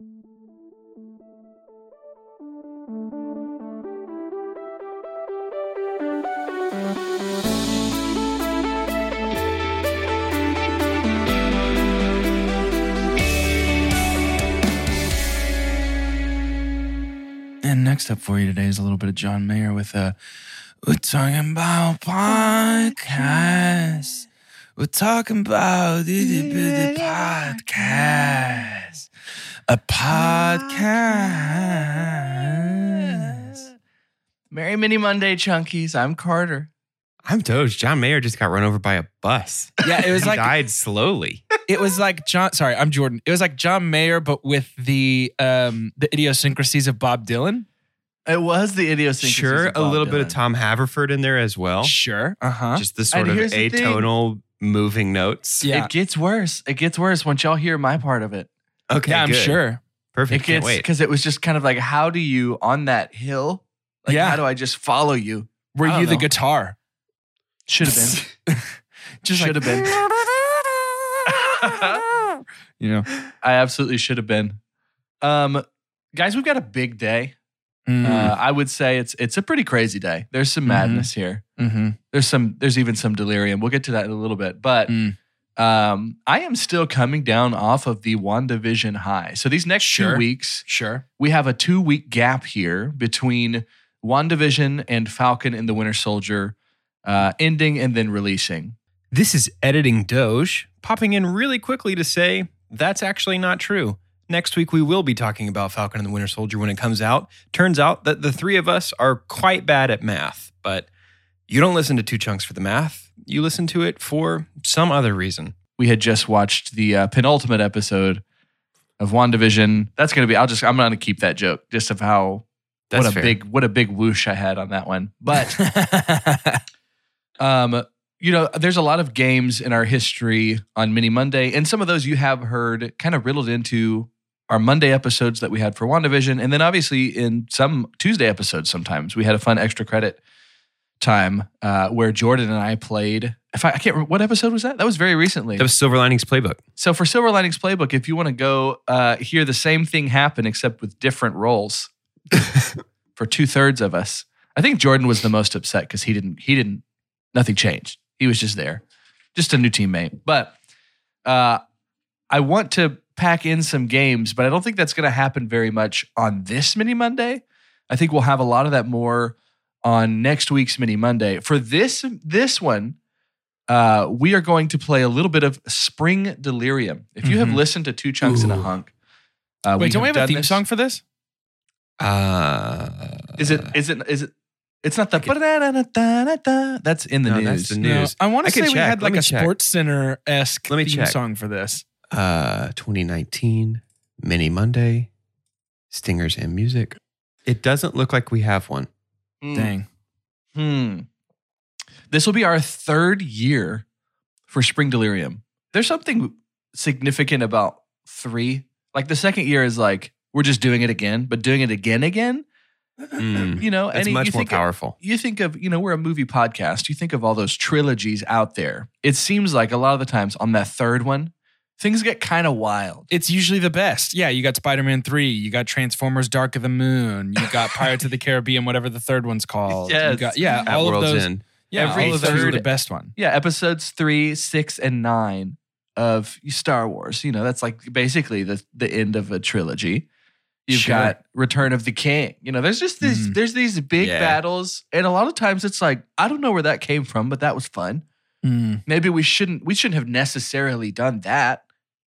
And next up for you today is a little bit of John Mayer with a We're talking about podcast. We're talking about the, podcast. A podcast. Merry Mini Monday, Chunkies. I'm Carter. I'm Doge. John Mayer just got run over by a bus. Yeah, it was like died slowly. it was like John. Sorry, I'm Jordan. It was like John Mayer, but with the um the idiosyncrasies of Bob Dylan. It was the idiosyncrasies. Sure, of a Bob little bit of Tom Haverford in there as well. Sure. Uh huh. Just the sort And of here's the thing. atonal moving notes. Yeah. It gets worse. It gets worse once y'all hear my part of it. Okay, yeah, I'm good. sure. Perfect. It Can't gets wait. because it was just kind of like, how do you on that hill? Like, Yeah. how do I just follow you? Were I don't you the know. guitar? Should have been. Just Should have been. You know. I absolutely should have been. Um, guys, we've got a big day. Mm. Uh, I would say it's it's a pretty crazy day. There's some Mhm. madness here. mm-hmm. There's some. There's even some delirium. We'll get to that in a little bit. But Mm. Um, I am still coming down off of the WandaVision high. So these next Sure. two weeks, Sure. we have a two week gap here between WandaVision and Falcon and the Winter Soldier uh, ending and then releasing. This is editing Doge popping in really quickly to say that's actually not true. Next week we will be talking about Falcon and the Winter Soldier when it comes out. Turns out that the three of us are quite bad at math, but you don't listen to two chunks for the math. You listen to it for some other reason. We had just watched the uh, penultimate episode of WandaVision. That's going to be. I'll just. I'm going to keep that joke just of how That's what a fair. big what a big whoosh I had on that one. But um, you know, there's a lot of games in our history on Mini Monday, and some of those you have heard kind of riddled into our Monday episodes that we had for WandaVision, and then obviously in some Tuesday episodes. Sometimes we had a fun extra credit time uh, where Jordan and I played. If I, I can't remember what episode was that. That was very recently. That was Silver Linings Playbook. So for Silver Linings Playbook, if you want to go uh, hear the same thing happen except with different roles, for two thirds of us, I think Jordan was the most upset because he didn't he didn't nothing changed. He was just there, just a new teammate. But uh, I want to pack in some games, but I don't think that's going to happen very much on this mini Monday. I think we'll have a lot of that more on next week's mini Monday. For this this one, uh, we are going to play a little bit of Spring Delirium. If you have Mhm. listened to Two Chunks and a Ooh. Hunk, uh, Wait, don't we have a done theme this. song for this? Uh, Is it? Is it? Is it? It's not the. ba-da-da-da-da-da. That's in the No, news. that's the news. I want I to say can we check. had Let like me a check. Sports Center esque Let me theme check. song for this. uh 2019 Mini Monday Stingers and Music. It doesn't look like we have one. Hmm. Dang. Hmm. This will be our third year for Spring Delirium. There's something significant about three. Like the second year is like we're just doing it again, but doing it again again. Mm. You know, and much you more think of- powerful. you think of, you know, we're a movie podcast. You think of all those trilogies out there. It seems like a lot of the times on that third one, things get kind of wild. It's usually the best. Yeah, you got Spider Man 3, you got Transformers Dark of the Moon, you got Pirates of the Caribbean, whatever the third one's called. You got, yeah, At all of World's those. End. Yeah, Every all of those are the best one. Yeah, episodes three, six, and nine of Star Wars. You know, that's like basically the the end of a trilogy. You've Sure. got Return of the King. You know, there's just these Mhm. there's these big Yeah. battles, and a lot of times it's like I don't know where that came from, but that was fun. Mm. Maybe we shouldn't we shouldn't have necessarily done that,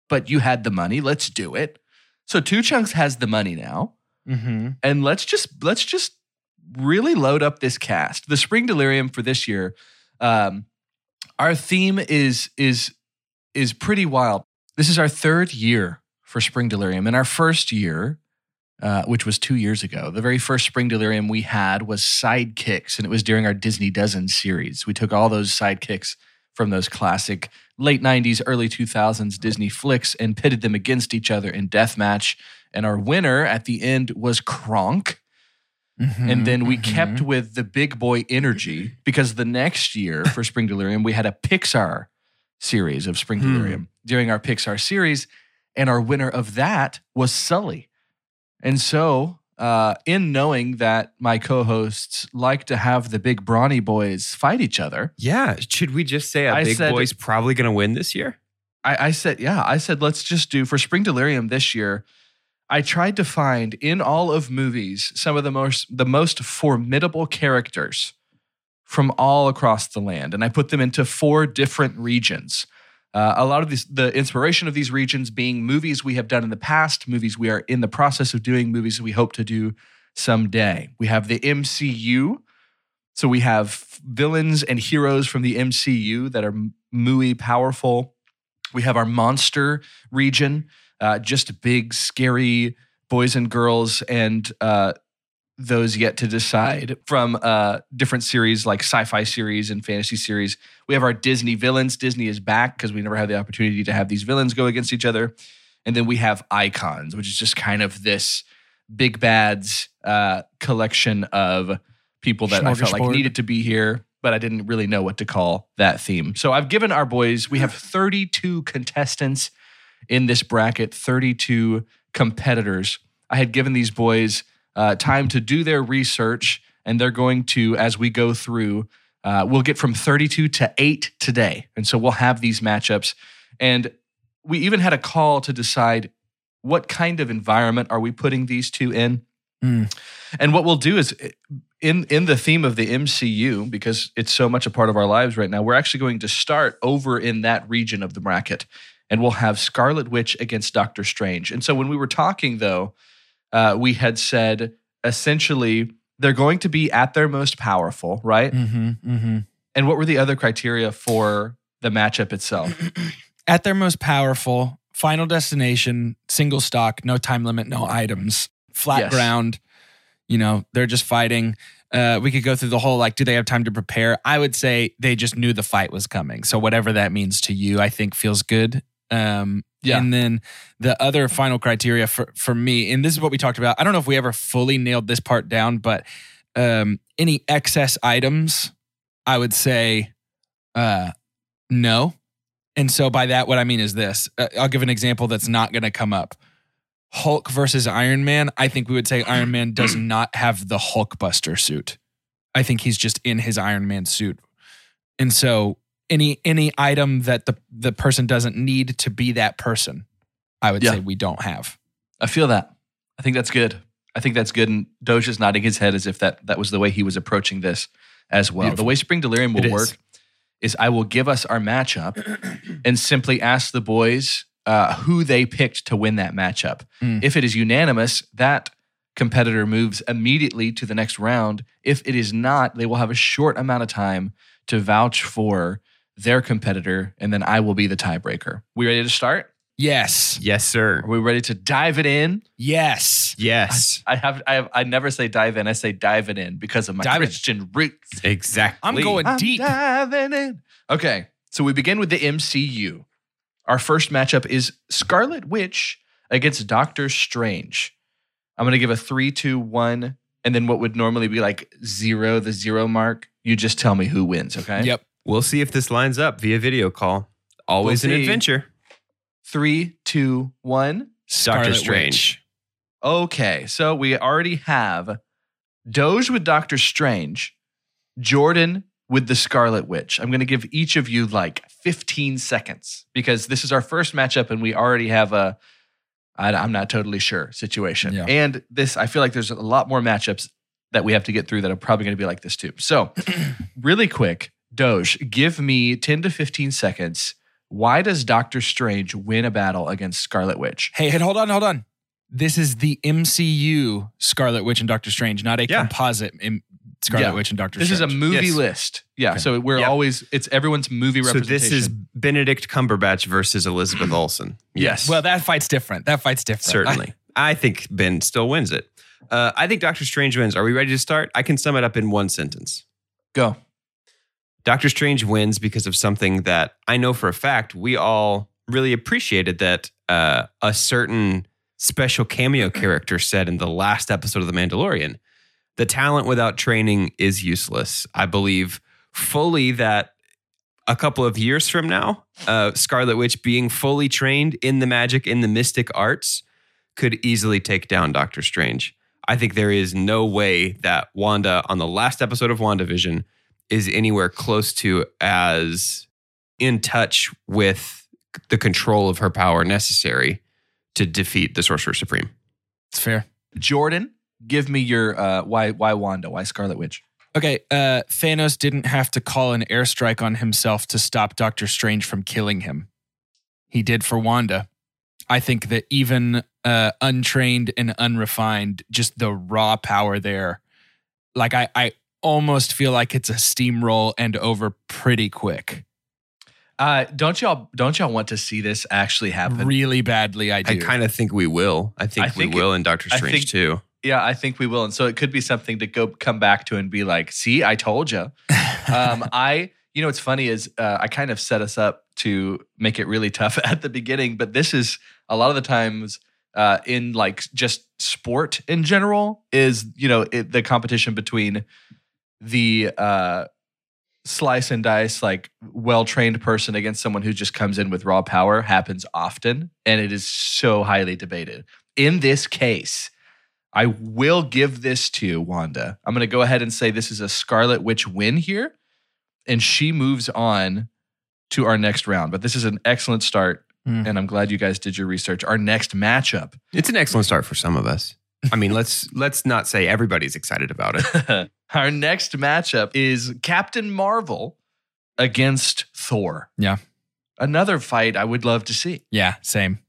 but you had the money. Let's do it. So Two Chunks has the money now hmm and let's just let's just really load up this cast. The Spring Delirium for this year, um, our theme is is is pretty wild. This is our third year for Spring Delirium, and our first year, uh, which was two years ago, the very first Spring Delirium we had was Sidekicks, and it was during our Disney Dozen series. We took all those sidekicks from those classic late '90s, early 2000s Disney flicks and pitted them against each other in deathmatch. And our winner at the end was Kronk. Mm-hmm. And then we kept with the big boy energy because the next year for Spring Delirium, we had a Pixar series of Spring Hmm. Delirium during our Pixar series. and our winner of that was Sully. And so, uh, in knowing that my co-hosts like to have the big brawny boys fight each other, Yeah. Should we just say a I big said- boy's probably going to win this year? I, I said, yeah, I said, let's just do for Spring Delirium this year. I tried to find in all of movies some of the most the most formidable characters from all across the land, and I put them into four different regions. Uh, a lot of these, the inspiration of these regions being movies we have done in the past, movies we are in the process of doing, movies we hope to do someday. We have the MCU, so we have villains and heroes from the MCU that are muy powerful. We have our monster region, uh, just big, scary boys and girls, and uh, those yet to decide from uh, different series like sci-fi series and fantasy series. We have our Disney villains. Disney is back because we never had the opportunity to have these villains go against each other. And then we have icons, which is just kind of this big bads uh, collection of people that I felt like needed to be here, but I didn't really know what to call that theme. So I've given our boys, we have 32 contestants in this bracket, 32 competitors. I had given these boys uh, time to do their research, and they're going to, as we go through, uh, we'll get from 32 to 8 today. And so we'll have these matchups. And we even had a call to decide what kind of environment are we putting these two in. Mm. And what we'll do is in in the theme of the MCU because it's so much a part of our lives right now. We're actually going to start over in that region of the bracket and we'll have Scarlet Witch against Doctor Strange. And so when we were talking though, uh, we had said essentially they're going to be at their most powerful, right? Mm-hmm, mm-hmm. And what were the other criteria for the matchup itself? At their most powerful, final destination, single stock, no time limit, no items, flat Yes. ground. You know, they're just fighting. Uh, we could go through the whole like, do they have time to prepare? I would say they just knew the fight was coming. So whatever that means to you, I think feels good. Um, Yeah. And then the other final criteria for for me, and this is what we talked about. I don't know if we ever fully nailed this part down, but um, any excess items, I would say uh, no. And so by that, what I mean is this. Uh, I'll give an example that's not going to come up. Hulk versus Iron Man. I think we would say Iron Man does not have the Hulkbuster suit. I think he's just in his Iron Man suit. And so any any item that the the person doesn't need to be that person, I would Yeah. say we don't have. I feel that. I think that's good. I think that's good. And Doge is nodding his head as if that that was the way he was approaching this as well. Beautiful. The way Spring Delirium will is. work is I will give us our matchup and simply ask the boys uh, who they picked to win that matchup. Mm. If it is unanimous, that competitor moves immediately to the next round. If it is not, they will have a short amount of time to vouch for their competitor, and then I will be the tiebreaker. We ready to start? Yes. Yes, sir. Are we ready to dive it in? Yes. Yes. I have I have I never say dive in. I say dive it in because of my Dive in. Christian roots. Exactly. I'm going I'm deep. diving in. Okay, so we begin with the MCU. Our first matchup is Scarlet Witch against Doctor Strange. I'm gonna give a three, two, one, and then what would normally be like zero, the zero mark. You just tell me who wins. Okay. Yep. We'll see if this lines up via video call. Always We'll an adventure. Three, two, one. Scarlet Strange. Witch. Okay, so we already have Doge with Doctor Strange, Jordan with the Scarlet Witch. I'm going to give each of you like 15 seconds because this is our first matchup and we already have a I, I'm not totally sure situation. Yeah. And this, I feel like there's a lot more matchups that we have to get through that are probably going to be like this too. So, really quick, Doge, give me 10 to 15 seconds. Why does Doctor Strange win a battle against Scarlet Witch? Hey, hey, hold on, hold on. This is the MCU Scarlet Witch and Doctor Strange, not a Yeah. composite M- Scarlet Yeah. Witch and Doctor This is Strange. a movie Yes. list. Yeah. Okay. So we're Yep. always it's everyone's movie So representation. this is Benedict Cumberbatch versus Elizabeth Olsen. Yes. well, that fight's different. That fight's different. Certainly. I think Ben still wins it. Uh, I think Doctor Strange wins. Are we ready to start? I can sum it up in one sentence. go. Doctor Strange wins because of something that I know for a fact we all really appreciated that uh, a certain special cameo character said in the last episode of The Mandalorian. The talent without training is useless. I believe fully that a couple of years from now, uh, Scarlet Witch being fully trained in the magic, in the mystic arts, could easily take down Doctor Strange. I think there is no way that Wanda on the last episode of WandaVision is anywhere close to as in touch with the control of her power necessary to defeat the Sorcerer Supreme. It's fair. Jordan, give me your uh, why why Wanda, why Scarlet Witch. Okay, uh, Thanos didn't have to call an airstrike on himself to stop Doctor Strange from killing him. He did for Wanda. I think that even uh, untrained and unrefined, just the raw power there, like I, I almost feel like it's a steamroll and over pretty quick. Uh, don't y'all don't y'all want to see this actually happen? Really badly, I do. I kind of think we will. I think, I think we will in Doctor I Strange think- too. Yeah, I think we will, and so it could be something to go come back to and be like, "See, I told you." um, I, you know, what's funny is uh, I kind of set us up to make it really tough at the beginning, but this is a lot of the times uh, in like just sport in general is you know it, the competition between the uh, slice and dice like well trained person against someone who just comes in with raw power happens often, and it is so highly debated. In this case. I will give this to Wanda. I'm going to go ahead and say this is a Scarlet Witch win here, and she moves on to our next round. But this is an excellent start, Mm. and I'm glad you guys did your research. Our next matchup. It's an excellent start for some of us. I mean, let's let's not say everybody's excited about it. our next matchup is Captain Marvel against Thor. Yeah. Another fight I would love to see. yeah, same.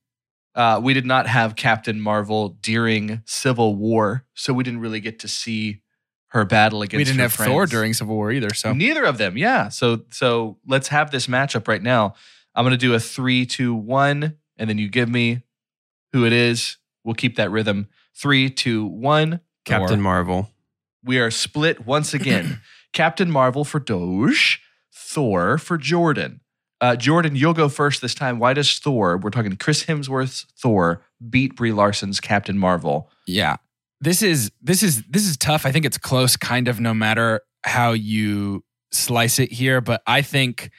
Uh, we did not have Captain Marvel during Civil War, so we didn't really get to see her battle against. we didn't her have Thor during Civil War either. So Neither of them, yeah. So so let's have this matchup right now. I'm gonna do a three, two, one, and then you give me who it is. We'll keep that rhythm. Three, two, one. Captain Marvel. We are split once again. Captain Marvel for Doge, Thor for Jordan. Uh, Jordan, you'll go first this time. Why does Thor, we're talking Chris Hemsworth's Thor, beat Brie Larson's Captain Marvel? Yeah. This is this is this is tough. I think it's close kind of no matter how you slice it here, but I think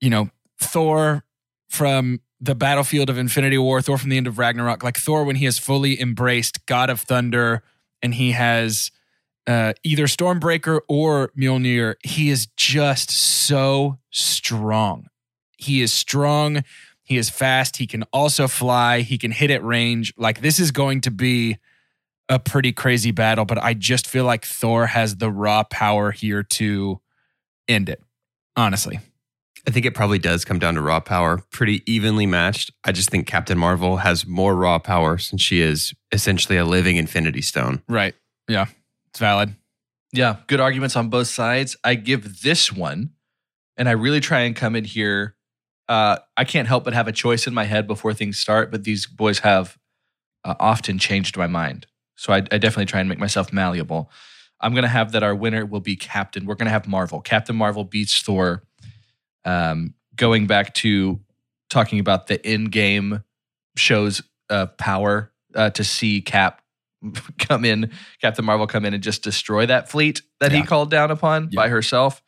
you know, Thor from the battlefield of Infinity War, Thor from the end of Ragnarok, like Thor when he has fully embraced God of Thunder and he has uh, either Stormbreaker or Mjolnir, he is just so strong. He is strong. He is fast. He can also fly. He can hit at range. Like this is going to be a pretty crazy battle, but I just feel like Thor has the raw power here to end it. Honestly. I think it probably does come down to raw power, pretty evenly matched. I just think Captain Marvel has more raw power since she is essentially a living Infinity Stone. Right. Yeah. It's valid. Yeah, good arguments on both sides. I give this one, and I really try and come in here. Uh, I can't help but have a choice in my head before things start, but these boys have uh, often changed my mind. So I, I definitely try and make myself malleable. I'm going to have that our winner will be Captain. We're going to have Marvel. Captain Marvel beats Thor. Um, going back to talking about the in game shows of power uh, to see Cap come in, Captain Marvel come in and just destroy that fleet that he called down upon Yeah. by herself.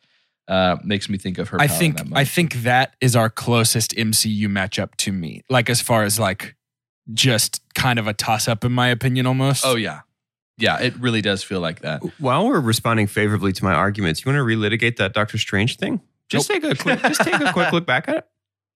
Uh, makes me think of her. I think I think that is our closest MCU matchup to me. Like as far as like just kind of a toss up in my opinion almost. Oh yeah, yeah. It really does feel like that. While we're responding favorably to my arguments, you want to relitigate that Doctor Strange thing? Just take a quick just take a quick look back at it.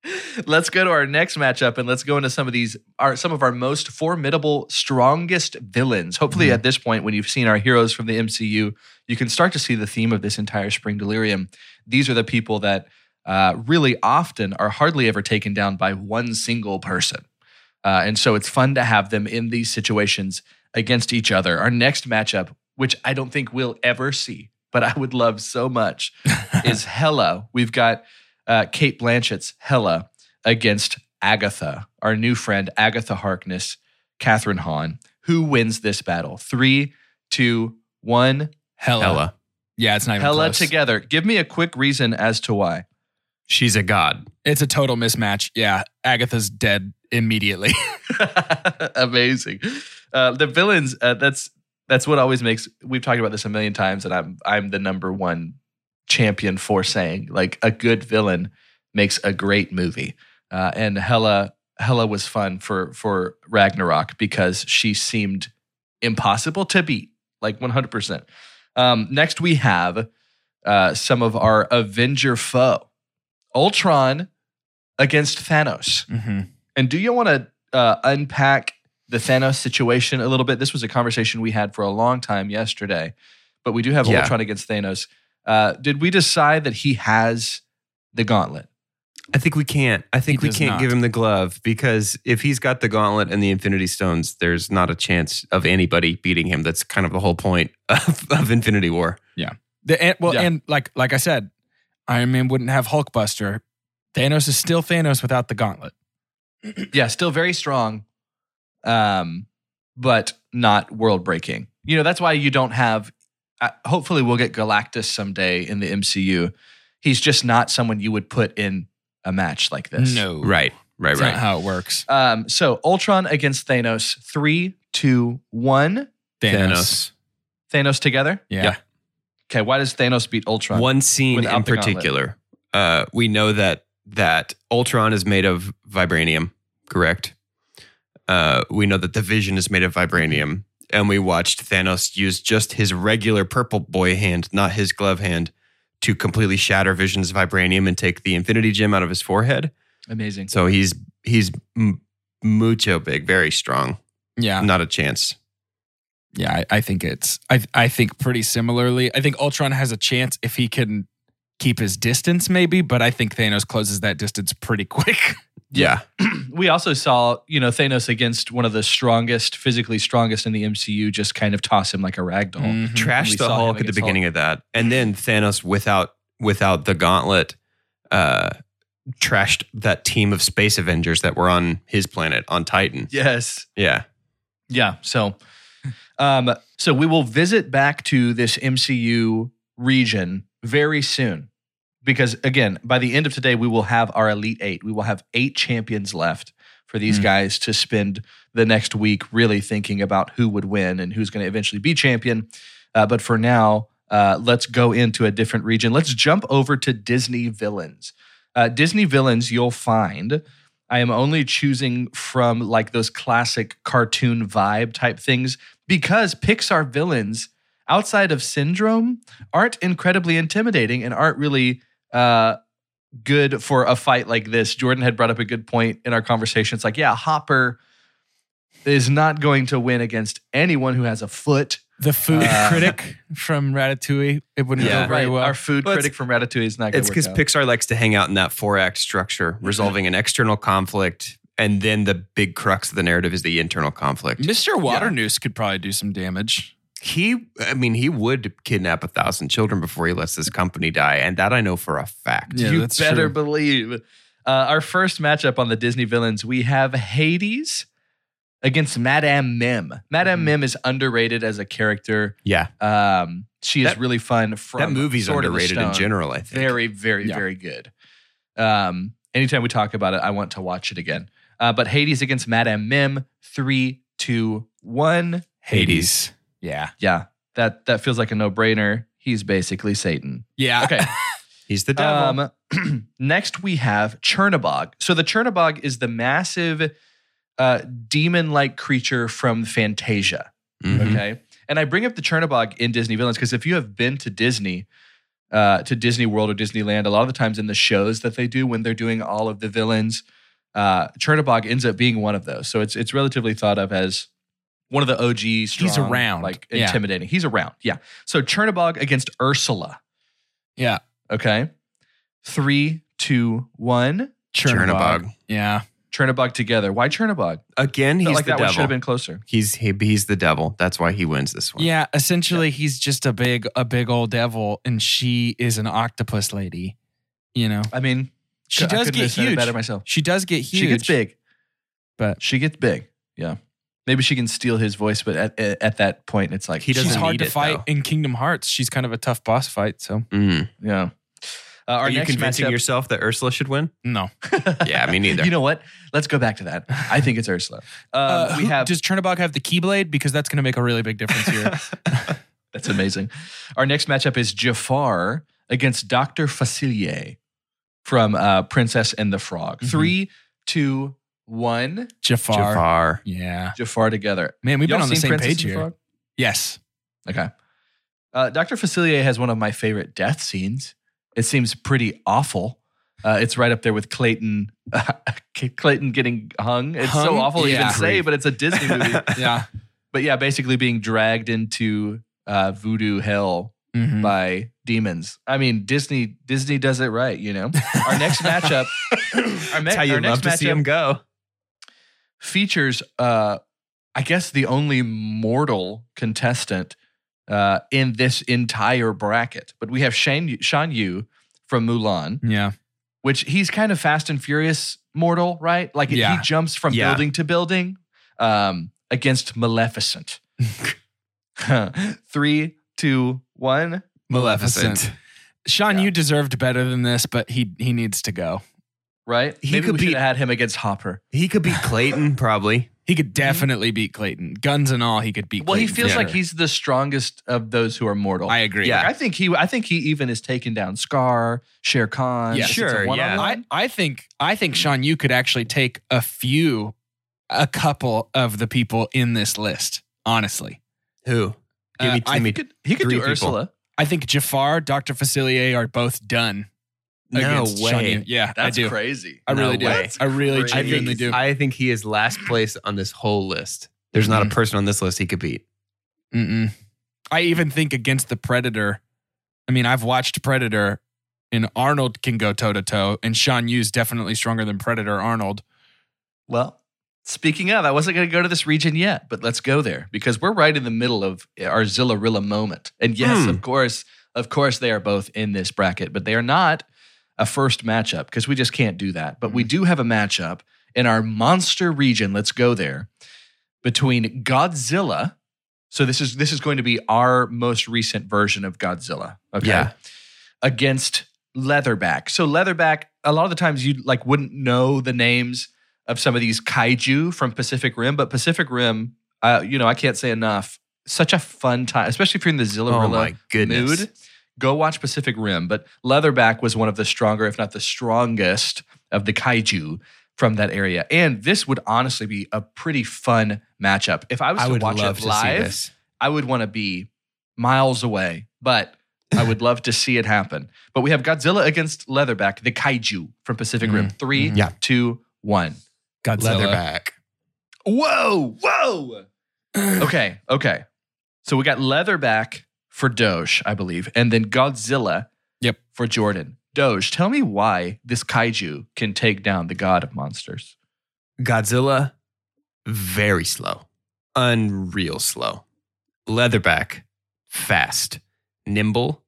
let's go to our next matchup and let's go into some of these our some of our most formidable strongest villains. Hopefully Mhm. at this point when you've seen our heroes from the mcu you can start to see the theme of this entire spring delirium. These are the people that uh, really often are hardly ever taken down by one single person. Uh, and so it's fun to have them in these situations against each other. Our next matchup which i don't think we'll ever see but i would love so much is Hela. We've got uh, Cate Blanchett's Hela against Agatha, our new friend Agatha Harkness, Kathryn Hahn. Who wins this battle? Three, two, one. Hela. Hela. Yeah, it's not even Hella close. together. Give me a quick reason as to why. She's a god. It's a total mismatch. Yeah, Agatha's dead immediately. Amazing. Uh, the villains. Uh, that's that's what always makes. We've talked about this a million times, and I'm I'm the number one champion for saying. Like a good villain makes a great movie. Uh, and Hela Hela was fun for for Ragnarok because she seemed impossible to beat, like 100%. Um, next, we have uh, some of our Avenger foe, Ultron against Thanos. Mm-hmm. And do you want to uh, unpack the Thanos situation a little bit? This was a conversation we had for a long time yesterday, but we do have Yeah. Ultron against Thanos. Uh, did we decide that he has the gauntlet? I think we can't. I think He we does can't not. give him the glove because if he's got the gauntlet and the Infinity Stones, there's not a chance of anybody beating him. That's kind of the whole point of, of Infinity War. Yeah. The, and, well, Yeah. and like like I said, Iron Man wouldn't have Hulkbuster. Thanos is still Thanos without the gauntlet. yeah, still very strong, um, but not world breaking. You know, that's why you don't have. Hopefully, we'll get Galactus someday in the MCU. He's just not someone you would put in a match like this. No, Right, right, That's right. not how it works. Um, so Ultron against Thanos. Three, two, one. Thanos. Thanos together. Yeah. Yeah. Okay. Why does Thanos beat Ultron? One scene in particular, uh, we know that that Ultron is made of vibranium. Correct. Uh, we know that the Vision is made of vibranium, and we watched Thanos use just his regular purple boy hand, not his glove hand, to completely shatter Vision's vibranium and take the Infinity Gem out of his forehead. Amazing. So he's he's m- mucho big, very strong. Yeah. Not a chance. Yeah, I, I think it's I I think pretty similarly. I think Ultron has a chance if he can keep his distance, maybe, but I think Thanos closes that distance pretty quick. Yeah. we also saw, you know, Thanos against one of the strongest, physically strongest in the MCU, just kind of toss him like a rag doll. Mhm. Trash the Hulk at the against beginning of that, and then Thanos without without the gauntlet, uh, trashed that team of space Avengers that were on his planet on Titan. Yes. Yeah. Yeah. So, um, so we will visit back to this MCU region very soon, because again, by the end of today, we will have our elite eight. We will have eight champions left for these Mm. guys to spend the next week really thinking about who would win and who's going to eventually be champion. Uh, but for now, uh, let's go into a different region. Let's jump over to Disney villains. Uh, Disney villains, you'll find. I am only choosing from like those classic cartoon vibe type things because Pixar villains outside of Syndrome aren't incredibly intimidating and aren't really uh, good for a fight like this. Jordan had brought up a good point in our conversation. It's like, yeah, Hopper is not going to win against anyone who has a foot. The food Uh, critic from Ratatouille, it wouldn't Yeah. go very Right, well. Our food Well, critic from Ratatouille is not going It's to because work out. Pixar likes to hang out in that four act structure, resolving an external conflict, and then the big crux of the narrative is the internal conflict. Mr. Waternoose could probably do some damage. He, I mean, he would kidnap a thousand children before he lets this company die, and that I know for a fact. Yeah, you that's better true. believe. Uh, our first matchup on the Disney villains, we have Hades against Madame Mim. Madame Mhm. Mim is underrated as a character. Yeah, Um, she is really fun. From that movie's Sword of the underrated in general. I think. Very, very, Yeah. very good. Um, anytime we talk about it, I want to watch it again. Uh, but Hades against Madame Mim. Three, two, one. Hades. Yeah. Yeah, that that feels like a no brainer. He's basically Satan. Yeah. Okay. He's the devil. Um, next, we have Chernabog. So the Chernabog is the massive uh, demon-like creature from Fantasia. Mhm. Okay, and I bring up the Chernabog in Disney villains because if you have been to Disney, uh, to Disney World or Disneyland, a lot of the times in the shows that they do when they're doing all of the villains, uh, Chernabog ends up being one of those. So it's it's relatively thought of as one of the OG. Strong, around. like Yeah. intimidating. He's around. Yeah. So Chernabog against Ursula. Yeah. Okay. Three, two, one. Chernabog. Yeah. Chernabog together. Why Chernabog? Again, Felt he's like the that one should devil. have been closer. He's he, he's the devil. That's why he wins this one. Yeah. Essentially, he's just a big, a big old devil, and she is an octopus lady. You know, I mean, she I does couldn't get said it huge. better myself. She does get huge. She gets big, but she gets big. Yeah. Maybe she can steal his voice, but at, at, at that point, it's like He doesn't she's hard to it, fight though. in Kingdom Hearts. She's kind of a tough boss fight. So Mm. Yeah. Uh, Are you convincing matchup- yourself that Ursula should win? no. Yeah, me neither. you know what? Let's go back to that. I think it's Ursula. Um, Uh, we have does Chernabog have the Keyblade? Because that's going to make a really big difference here. That's amazing. Our next matchup is Jafar against Dr. Facilier from uh, Princess and the Frog. Mhm. Three, two, one. Jafar. Jafar. Yeah. Jafar together. Man, we've Y'all been on the same Princess page here. Frog? Yes. Okay. Uh, Dr. Facilier has one of my favorite death scenes. It seems pretty awful. Uh, it's right up there with Clayton. Clayton getting hung. It's so awful to even say, but it's a Disney movie. Yeah. but yeah, basically being dragged into uh, voodoo hell Mhm. by demons. I mean, Disney Disney does it right. You know, our next matchup, our, me- That's how you love to see him go. Features, uh, I guess, the only mortal contestant uh, in this entire bracket. But we have Shane Shan Yu from Mulan, Yeah. which he's kind of Fast and Furious mortal, right? Like Yeah. he jumps from Yeah. building to building um, against Maleficent. Three, two, one. Maleficent. Sean, Yeah. you deserved better than this, but he he needs to go. Right? He Maybe could we should beat- have had him against Hopper. He could beat Clayton, probably. He could definitely beat Clayton. Guns and all, he could beat Well, he Clayton feels for like sure. he's the strongest of those who are mortal. I agree. Yeah. I think he. I think he even has taken down Scar, Shere Khan. Yeah, sure, yeah. I, I think I think Sean, you could actually take a few, a couple of the people in this list. Honestly, Who? Give Uh, me, I give me he could. He could Three do people. Ursula. I think Jafar, Doctor Facilier are both done. No against Sean way. Yu. Yeah, That's I do. crazy. I really do. way. I really That's I genuinely think, do. I think he is last place on this whole list. There's not a person on this list he could beat. Mm-mm. I even think against the Predator. I mean, I've watched Predator, and Arnold can go toe to toe, and Shan Yu's definitely stronger than Predator Arnold. Well, speaking of, I wasn't going to go to this region yet, but let's go there because we're right in the middle of our Zillarilla moment. And yes, Hmm. of course, of course, they are both in this bracket, but they are not a first matchup because we just can't do that. But we do have a matchup in our monster region. Let's go there between Godzilla. So this is this is going to be our most recent version of Godzilla. Okay. Yeah. Against Leatherback. So Leatherback, a lot of the times you like wouldn't know the names of some of these kaiju from Pacific Rim, but Pacific Rim, uh, you know, I can't say enough. Such a fun time, especially if you're in the Oh Zillarilla my goodness. mood. Go watch Pacific Rim. But Leatherback was one of the stronger, if not the strongest, of the kaiju from that area. And this would honestly be a pretty fun matchup. If I was I to would watch love it to see live, this. I would want to be miles away, but I would love to see it happen. But we have Godzilla against Leatherback, the kaiju from Pacific Rim. Mm, Three, mhm. Yeah. two, one. Godzilla. Leatherback. Whoa, whoa. okay, okay. So we got Leatherback for Doge, I believe, and then Godzilla Yep. for Jordan. Doge, tell me why this kaiju can take down the god of monsters. Godzilla, very slow. Unreal slow. Leatherback, fast. Nimble,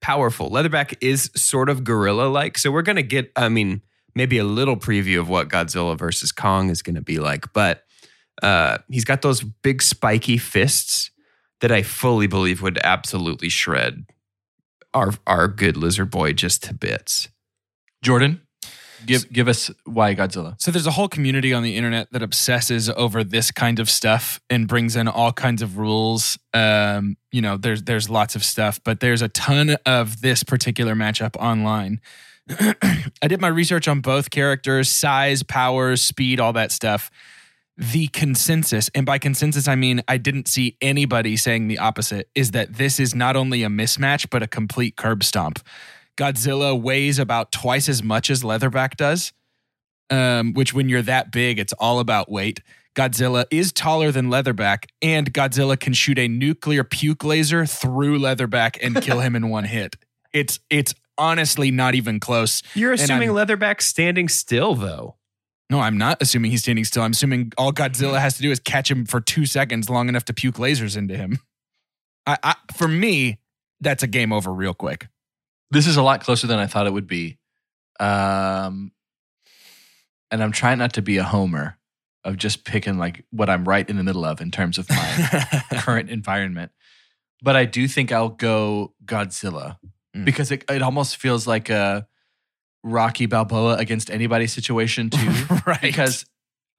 powerful. Leatherback is sort of gorilla like. So we're going to get, I mean, maybe a little preview of what Godzilla versus Kong is going to be like. But uh, he's got those big spiky fists that I fully believe would absolutely shred our, our good lizard boy just to bits. Jordan, give give us why Godzilla. So there's a whole community on the internet that obsesses over this kind of stuff and brings in all kinds of rules. Um, you know, there's there's lots of stuff, but there's a ton of this particular matchup online. I did my research on both characters, size, powers, speed, all that stuff. The consensus, and by consensus I mean I didn't see anybody saying the opposite, is that this is not only a mismatch but a complete curb stomp. Godzilla weighs about twice as much as Leatherback does um, which when you're that big, it's all about weight. Godzilla is taller than Leatherback, and Godzilla can shoot a nuclear puke laser through Leatherback and kill him in one hit. It's it's honestly not even close. You're assuming Leatherback's standing still, though. No, I'm not assuming he's standing still. I'm assuming all Godzilla has to do is catch him for two seconds, long enough to puke lasers into him. I, I for me, that's a game over real quick. This is a lot closer than I thought it would be. Um, and I'm trying not to be a homer of just picking like what I'm right in the middle of in terms of my current environment. But I do think I'll go Godzilla Mm. because it, it almost feels like a Rocky Balboa against anybody situation too. right. because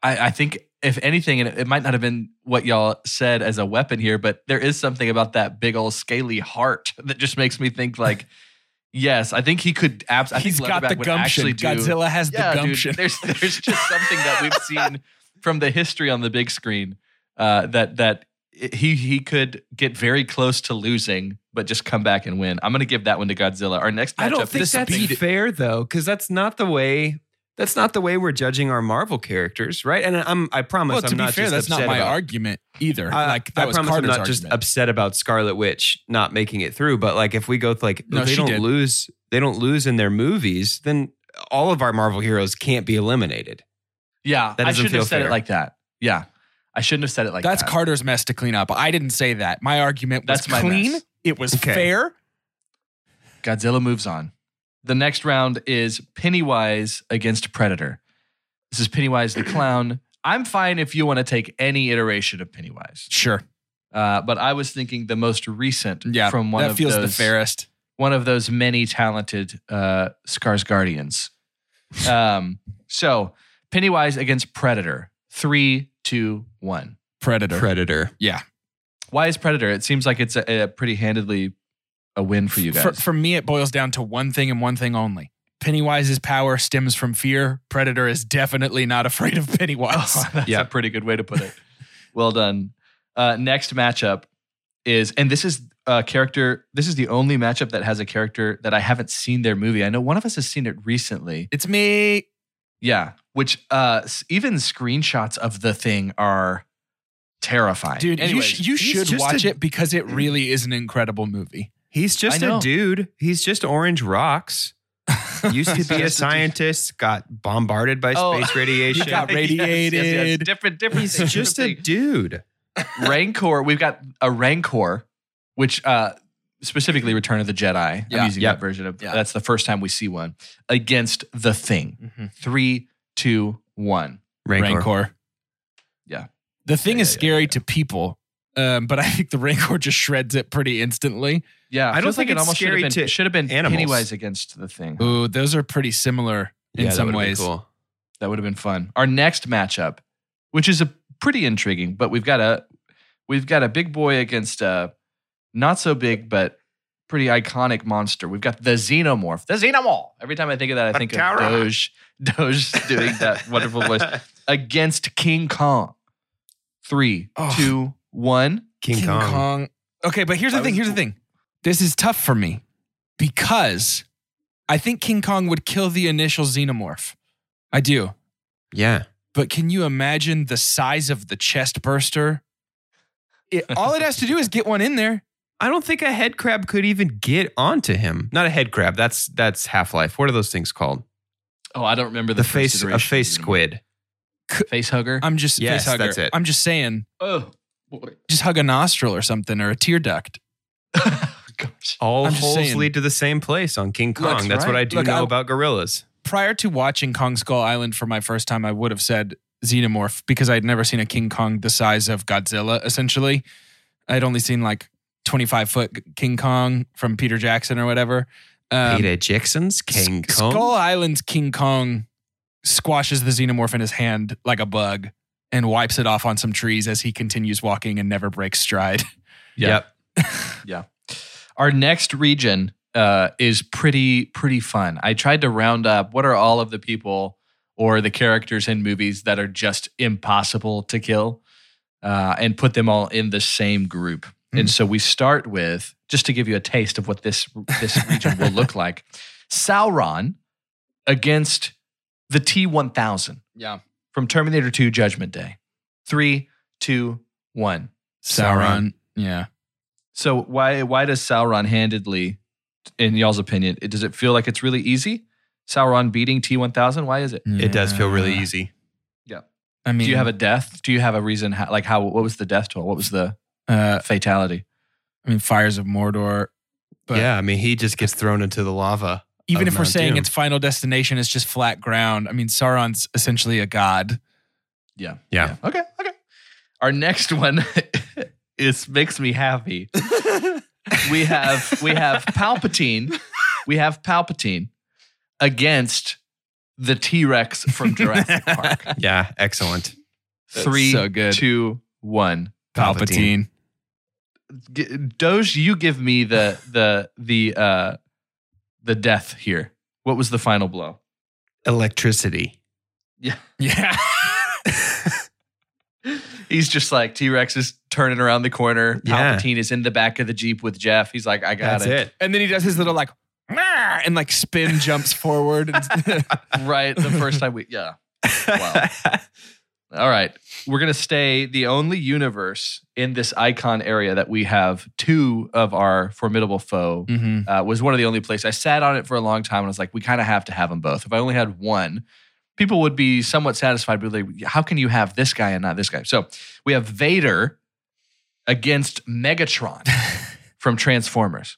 I, I think if anything, and it, might not have been what y'all said as a weapon here, but there is something about that big old scaly heart that just makes me think like Yes, I think he could. Abs- I He's think got Leatherback the would gumption. actually do. Godzilla has yeah, the dude, gumption. there's there's just something that we've seen from the history on the big screen uh, that that he he could get very close to losing, but just come back and win. I'm gonna give that one to Godzilla. Our next matchup. I don't think that's Speed- fair though, because that's not the way. That's not the way we're judging our Marvel characters, right? And I'm, I promise, well, to I'm be not fair, just that's not my about, argument either. I, like that I was promise Carter's I'm not just upset about Scarlet Witch not making it through, but like if we go with like No, they don't did. lose, they don't lose in their movies, then all of our Marvel heroes can't be eliminated. Yeah, That I doesn't shouldn't have feel said it like that. Yeah, I shouldn't have said it like That's that. That's Carter's mess to clean up. I didn't say that. My argument was That's my clean. mess. It was Okay. fair. Godzilla moves on. The next round is Pennywise against Predator. This is Pennywise the clown. I'm fine if you want to take any iteration of Pennywise, Sure. uh, but I was thinking the most recent Yeah. from one that of feels those the fairest. one of those many talented uh, Skarsgårds. Um, so Pennywise against Predator. Three, two, one. Predator. Predator. yeah. Why is Predator? It seems like it's a, a pretty handedly a win for you guys. For, for me, it boils down to one thing and one thing only. Pennywise's power stems from fear. Predator is definitely not afraid of Pennywise. Oh, that's Yeah. a pretty good way to put it. well done. Uh, next matchup is, and this is a character. This is the only matchup that has a character that I haven't seen their movie. I know one of us has seen it recently. it's me. Yeah, which uh, even screenshots of the thing are terrifying. Dude, you, sh- you should watch a- it because it really is an incredible movie. He's just a dude. He's just orange rocks. Used to be a a scientist, got bombarded by Oh. space radiation. He got Yes, yes, yes. radiated. Different, different. He's things, just different a things. dude. Rancor. We've got a Rancor, which uh, specifically Return of the Jedi. Yeah. I'm using Yep. that version of. Yeah. That's the first time we see one against the Thing. Three, two, one. Rancor. Rancor. Yeah. The thing Yeah, is yeah, yeah, scary yeah. to people, um, but I think the Rancor just shreds it pretty instantly. Yeah, I don't feels like think it it's almost should have scary been should have been animals. Pennywise against the Thing. Ooh, those are pretty similar in Yeah, some would've ways. Cool. That would have been fun. Our next matchup, which is a pretty intriguing, but we've got a we've got a big boy against a not so big but pretty iconic monster. We've got the Xenomorph. The Xenomorph. Every time I think of that, I think of Batara. Doge. Doge doing that wonderful voice against King Kong. Three, Oh. two, one. King, Kong. Okay, but here's the That thing. was Here's the thing. This is tough for me because I think King Kong would kill the initial xenomorph. I do. Yeah. But can you imagine the size of the chest burster? It, all it has to do is get one in there. I don't think a head crab could even get onto him. Not a head crab. That's that's Half Life. What are those things called? Oh, I don't remember the, The face, a face of Xenomorph. squid. Face hugger. I'm just Yes, face hugger. that's it. I'm just saying, oh, boy. just hug a nostril or something or a tear duct. Gosh. All I'm holes saying. lead to the same place on King Kong. That's That's, what. I do Look, know I- about gorillas. Prior to watching Kong Skull Island for my first time, I would have said xenomorph because I'd never seen a King Kong the size of Godzilla. Essentially, I'd only seen like 25 foot King Kong from Peter Jackson or whatever. Um, Peter Jackson's King S- Kong. Skull Island's King Kong squashes the xenomorph in his hand like a bug and wipes it off on some trees as he continues walking and never breaks stride. Yeah. Yep. Yeah. Our next region uh, is pretty pretty fun. I tried to round up what are all of the people or the characters in movies that are just impossible to kill, uh, and put them all in the same group. And mm. so we start with just to give you a taste of what this this region will look like. Sauron against the T one thousand Yeah. from Terminator Two Judgment Day. Three, two, one. Sauron. Yeah. So why why does Sauron handedly, in y'all's opinion, it, does it feel like it's really easy? Sauron beating T one thousand. Why is it? It does feel really easy. Yeah. I mean, Do you have a death? Do you have a reason? How, like how? What was the death toll? What was the uh, fatality? I mean, Fires of Mordor. But yeah, I mean, he just gets thrown into the lava. Even of if we're saying Doom. its final destination is just flat ground, I mean, Sauron's essentially a god. Yeah. Yeah. Okay. Okay. Our next one is makes me happy. we have we have Palpatine. We have Palpatine against the T Rex from Jurassic Park. Yeah, excellent. Three, so good. two, one. Palpatine. G- Doge, you give me the the the uh the death here. What was the final blow? Electricity. Yeah. Yeah. He's just like T Rex is turning around the corner. Yeah. Palpatine is in the back of the Jeep with Jeff. He's like, I got That's it. it. and then he does his little like and like spin jumps forward. Right. The first time we, yeah. Wow. All right. We're going to stay the only universe in this icon area that we have two of our formidable foe. Mhm. Uh, was one of the only places I sat on it for a long time and I was like, we kind of have to have them both. If I only had one, people would be somewhat satisfied. But like, how can you have this guy and not this guy? So we have Vader against Megatron from Transformers.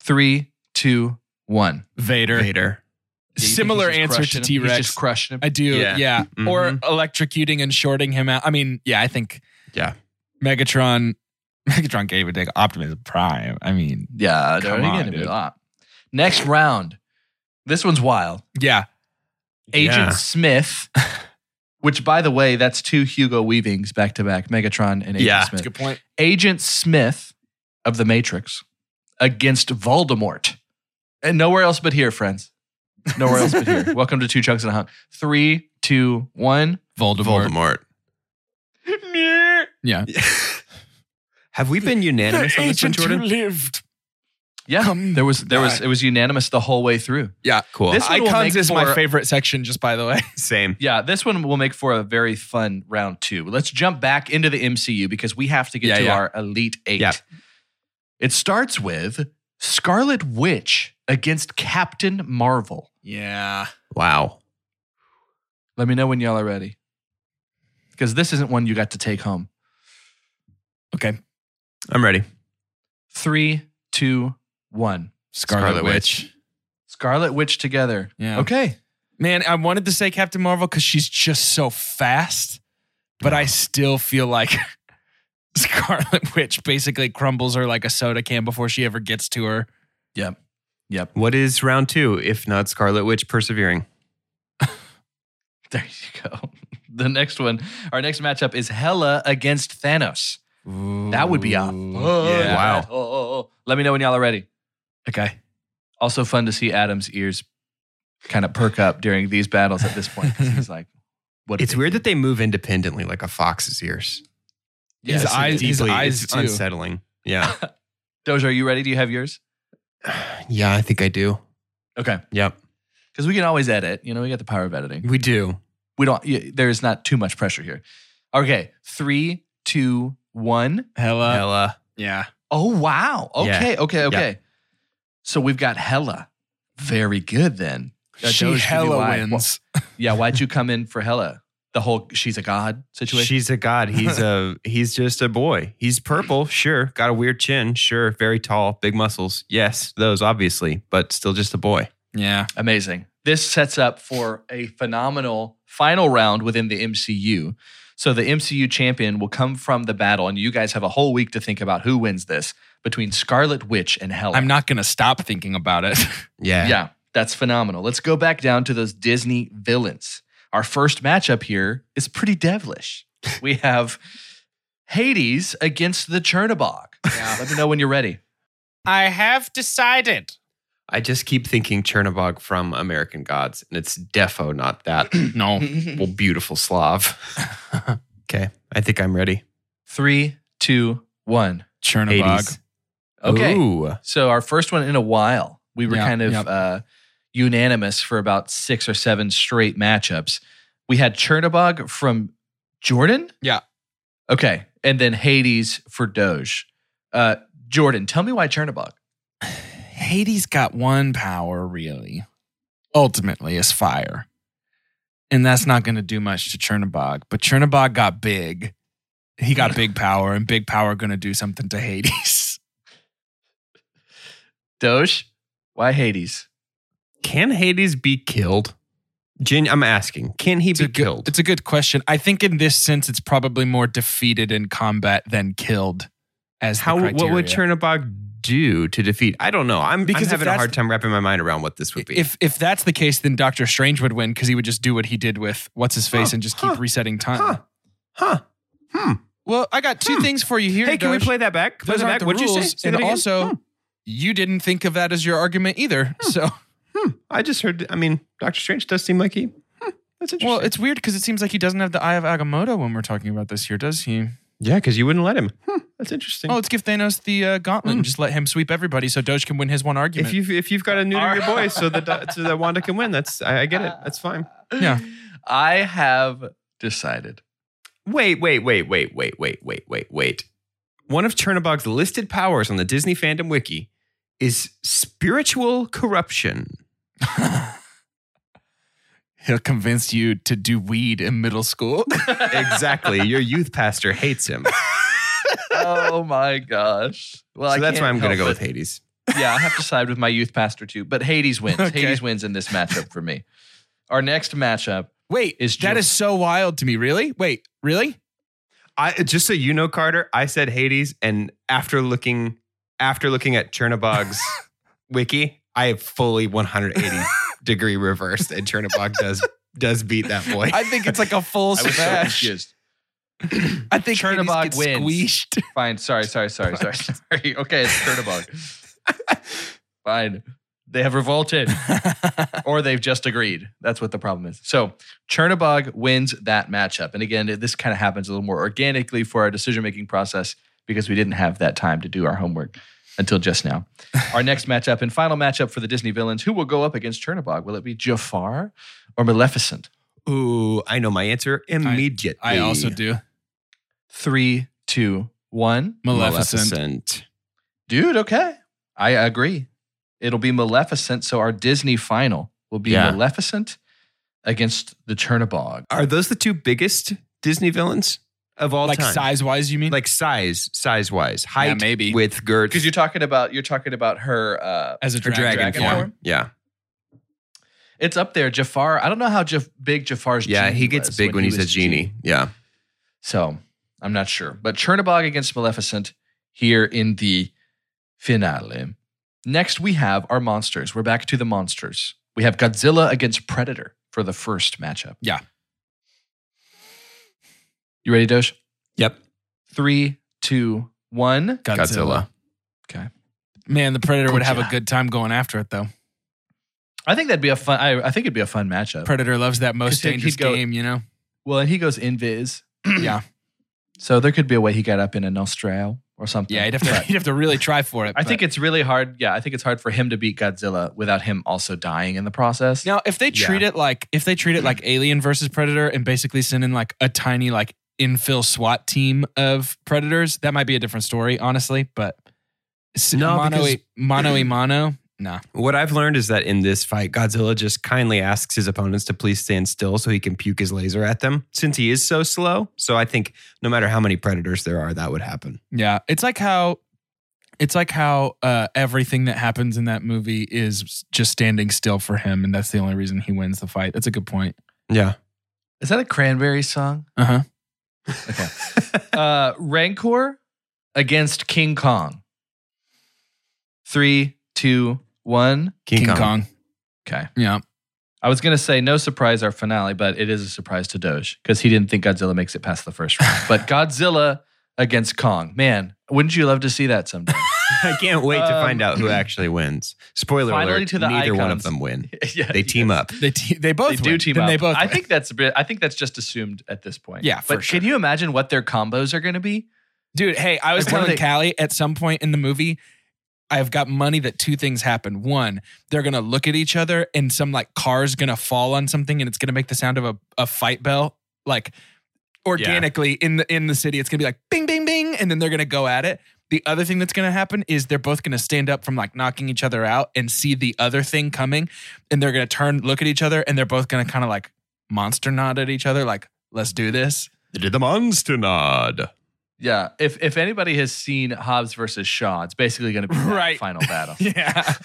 Three, two, one. Vader. Vader. Yeah, Similar answer to? T Rex. Just crushing him. I do, Yeah. yeah. Or Mhm. electrocuting and shorting him out. I mean, yeah, I think Yeah. Megatron Megatron gave it to Optimus Prime. I mean, Yeah, Come on, gonna be dude. a lot. Next round. This one's wild. yeah. Agent Yeah. Smith, which by the way, that's two Hugo Weavings back to back, Megatron and Agent Yeah. Smith. Good point. Agent Smith of the Matrix against Voldemort. And nowhere else but here, friends. Nowhere else but here. Welcome to Two Chunks and a Hunk. Three, two, one. Voldemort. Voldemort. Yeah. Have we been unanimous on this one, Jordan? lived. Yeah. Come There was there was back. it was unanimous the whole way through. Yeah. Cool. This one will Icons make is my for- favorite section, just by the way. Same. Yeah, this one will make for a very fun round two. Let's jump back into the MCU because we have to get Yeah, to yeah. our Elite Eight. Yeah. It starts with Scarlet Witch against Captain Marvel. Yeah. Wow. Let me know when y'all are ready. Because this isn't one you got to take home. Okay. I'm ready. Three, two, one. Scarlet, Scarlet Witch. Witch. Scarlet Witch together. Yeah. Okay. Man, I wanted to say Captain Marvel because she's just so fast, but I still feel like Scarlet Witch basically crumbles her like a soda can before she ever gets to her. Yep. Yep. What is round two, if not Scarlet Witch persevering? There you go. The next one, our next matchup is Hela against Thanos. That would be a Yeah. Wow. battle. Oh, oh, oh. Let me know when y'all are ready. Okay. Also fun to see Adam's ears kind of perk up during these battles at this point. 'cause He's like, what? It's weird that they move independently like a fox's ears. His Yes, eyes- is. his Deeply, eyes it's too. unsettling. Yeah. Doja, are you ready? Do you have yours? yeah, I think I do. Okay. Yep. Because we can always edit. You know, we got the power of editing. We do. We don't, y- there's not too much pressure here. Okay. Three, two, one. Hela. Hela. Yeah. Oh, wow. Yeah. Okay. Okay. Okay. So we've got Hela. Very good then. Uh, She Doge, Hela why. wins. Wh- yeah. Why'd you come in for Hela? The whole she's a god situation? She's a god. He's a he's just a boy. He's purple, sure. Got a weird chin, sure. Very tall, big muscles. Yes, those obviously, but still just a boy. Yeah. Amazing. This sets up for a phenomenal final round within the MCU. So the MCU champion will come from the battle, and you guys have a whole week to think about who wins this between Scarlet Witch and Hela. I'm not going to stop thinking about it. Yeah. Yeah, that's phenomenal. Let's go back down to those Disney villains. Our first matchup here is pretty devilish. We have Hades against the Chernobog. Let me know when you're ready. I have decided. I just keep thinking Chernobog from American Gods, and it's defo not that No. well, beautiful Slav. okay, I think I'm ready. Three, two, one. Chernobog. Hades. Okay. Ooh. So our first one in a while. We were Yeah, kind of yeah. uh, unanimous for about six or seven straight matchups. We had Chernobog from Jordan. Yeah. Okay, and then Hades for Doge. Uh, Jordan, tell me why Chernobog. Hades got one power, really. Ultimately, is fire. And that's not going to do much to Chernobog. But Chernobog got big. He got big power, and big power going to do something to Hades. Doge, why Hades? Can Hades be killed? Jin, I'm asking. Can he It's be good, killed? it's a good question. I think in this sense, it's probably more defeated in combat than killed. As the How? What would criteria. Chernobog do to defeat? I don't know. I'm, Because I'm if having a hard time wrapping my mind around what this would be. If if that's the case, then Doctor Strange would win because he would just do what he did with what's his face Huh, and just keep resetting time. huh? Huh? Hmm. Well, I got two Hmm. things for you here. Hey, can we play that back? Play Those that aren't back. the What'd you say? Say and also, Hmm. you didn't think of that as your argument either. So, Hmm. I just heard. I mean, Doctor Strange does seem like he. Hmm, that's interesting. well, it's weird because it seems like he doesn't have the Eye of Agamotto when we're talking about this here, does he? yeah, because you wouldn't let him. Hmm, that's interesting. Oh, let's give Thanos the uh, gauntlet and Hmm. just let him sweep everybody so Doge can win his one argument. if you if you've got a new to neuter your boys so that so that Wanda can win, that's I, I get it. That's fine. Yeah. I have decided. Wait, wait, wait, wait, wait, wait, wait, wait, wait. One of Chernobog's listed powers on the Disney fandom wiki is spiritual corruption. He'll convince you to do weed in middle school. exactly. Your youth pastor hates him. oh my gosh. Well, so I that's why I'm going to go it. with Hades. Yeah, I have to side with my youth pastor too. But Hades wins. Okay. Hades wins in this matchup for me. Our next matchup. Wait, Is that Joe- is so wild to me. Really? Wait, really? I just so you know, Carter, I said Hades, and after looking after looking at Chernobog's wiki, I have fully 180 degree reversed, and Chernobog does does beat that boy. I think it's like a full I was so smash. confused. I think Chernobog Hades gets wins. squeezed. Fine. Sorry, sorry, sorry, sorry, sorry. Okay, it's Chernobog. Fine. They have revolted. or they've just agreed. That's what the problem is. So Chernobog wins that matchup. And again, this kind of happens a little more organically for our decision making process because we didn't have that time to do our homework until just now. our next matchup and final matchup for the Disney villains who will go up against Chernobog? Will it be Jafar or Maleficent? Ooh, I know my answer immediately. I also do. Three, two, one. Maleficent. Maleficent. Dude, okay. I agree. It'll be Maleficent. So our Disney final will be Yeah. Maleficent against the Chernobog. Are those the two biggest Disney villains of all Like time? size wise, you mean? like size, size wise, height, maybe. width, girth, Because you're talking about you're talking about her uh as a or dra- dragon, dragon form. form? Yeah, it's up there. Jafar. I don't know how Jaf- big Jafar's yeah. genie He gets was big when, he's a was genie. Yeah. So I'm not sure. But Chernobog against Maleficent here in the finale. Next, we have our monsters. We're back to the monsters. We have Godzilla against Predator for the first matchup. Yeah. You ready, Dosh? Yep. Three, two, one. Godzilla. Godzilla. Okay. Man, the Predator would have a good time going after it, though. I think that'd be a fun. I, I think it'd be a fun matchup. Predator loves that most he'd- dangerous go- game, you know? well, and he goes invis. Yeah. So there could be a way he got up in an Australia or something. Yeah, he'd have, to, he'd have to really try for it. I think it's really hard. Yeah, I think it's hard for him to beat Godzilla without him also dying in the process. Now, if they treat it like if they treat it like Alien versus Predator and basically send in like a tiny like infill SWAT team of predators, that might be a different story, honestly. But No, mono because- a mono a mono, nah. What I've learned is that in this fight, Godzilla just kindly asks his opponents to please stand still so he can puke his laser at them since he is so slow. So I think no matter how many predators there are, that would happen. Yeah, it's like how it's like how uh, everything that happens in that movie is just standing still for him, and that's the only reason he wins the fight. That's a good point. Yeah. Is that a Cranberry song? Uh huh. Okay. uh, Rancor against King Kong. Three, two, one. King, King, Kong. Kong. Okay. Yeah. I was gonna say no surprise our finale, but it is a surprise to Doge because he didn't think Godzilla makes it past the first round. but Godzilla against Kong, man, wouldn't you love to see that someday? I can't wait to Um, find out who actually wins. Spoiler Finally alert, to the neither one of icons. them win. yeah, They team yes. up. They te- they both They do win. team Then up. They both. I win. think that's a bit. I think that's just assumed at this point. Yeah, for but sure. can you imagine what their combos are going to be? Dude, hey, I was Like, what are telling they- Callie at some point in the movie, I've got money that two things happen. One, they're gonna look at each other and some like car's gonna fall on something and it's gonna make the sound of a, a fight bell. Like organically in the in the city, it's gonna be like bing, bing, bing, and then they're gonna go at it. The other thing that's gonna happen is they're both gonna stand up from like knocking each other out and see the other thing coming, and they're gonna turn, look at each other, and they're both gonna kind of like monster nod at each other, like, let's do this. They did the monster nod. Yeah. If if anybody has seen Hobbs versus Shaw, it's basically going to be that Right. final battle. Yeah.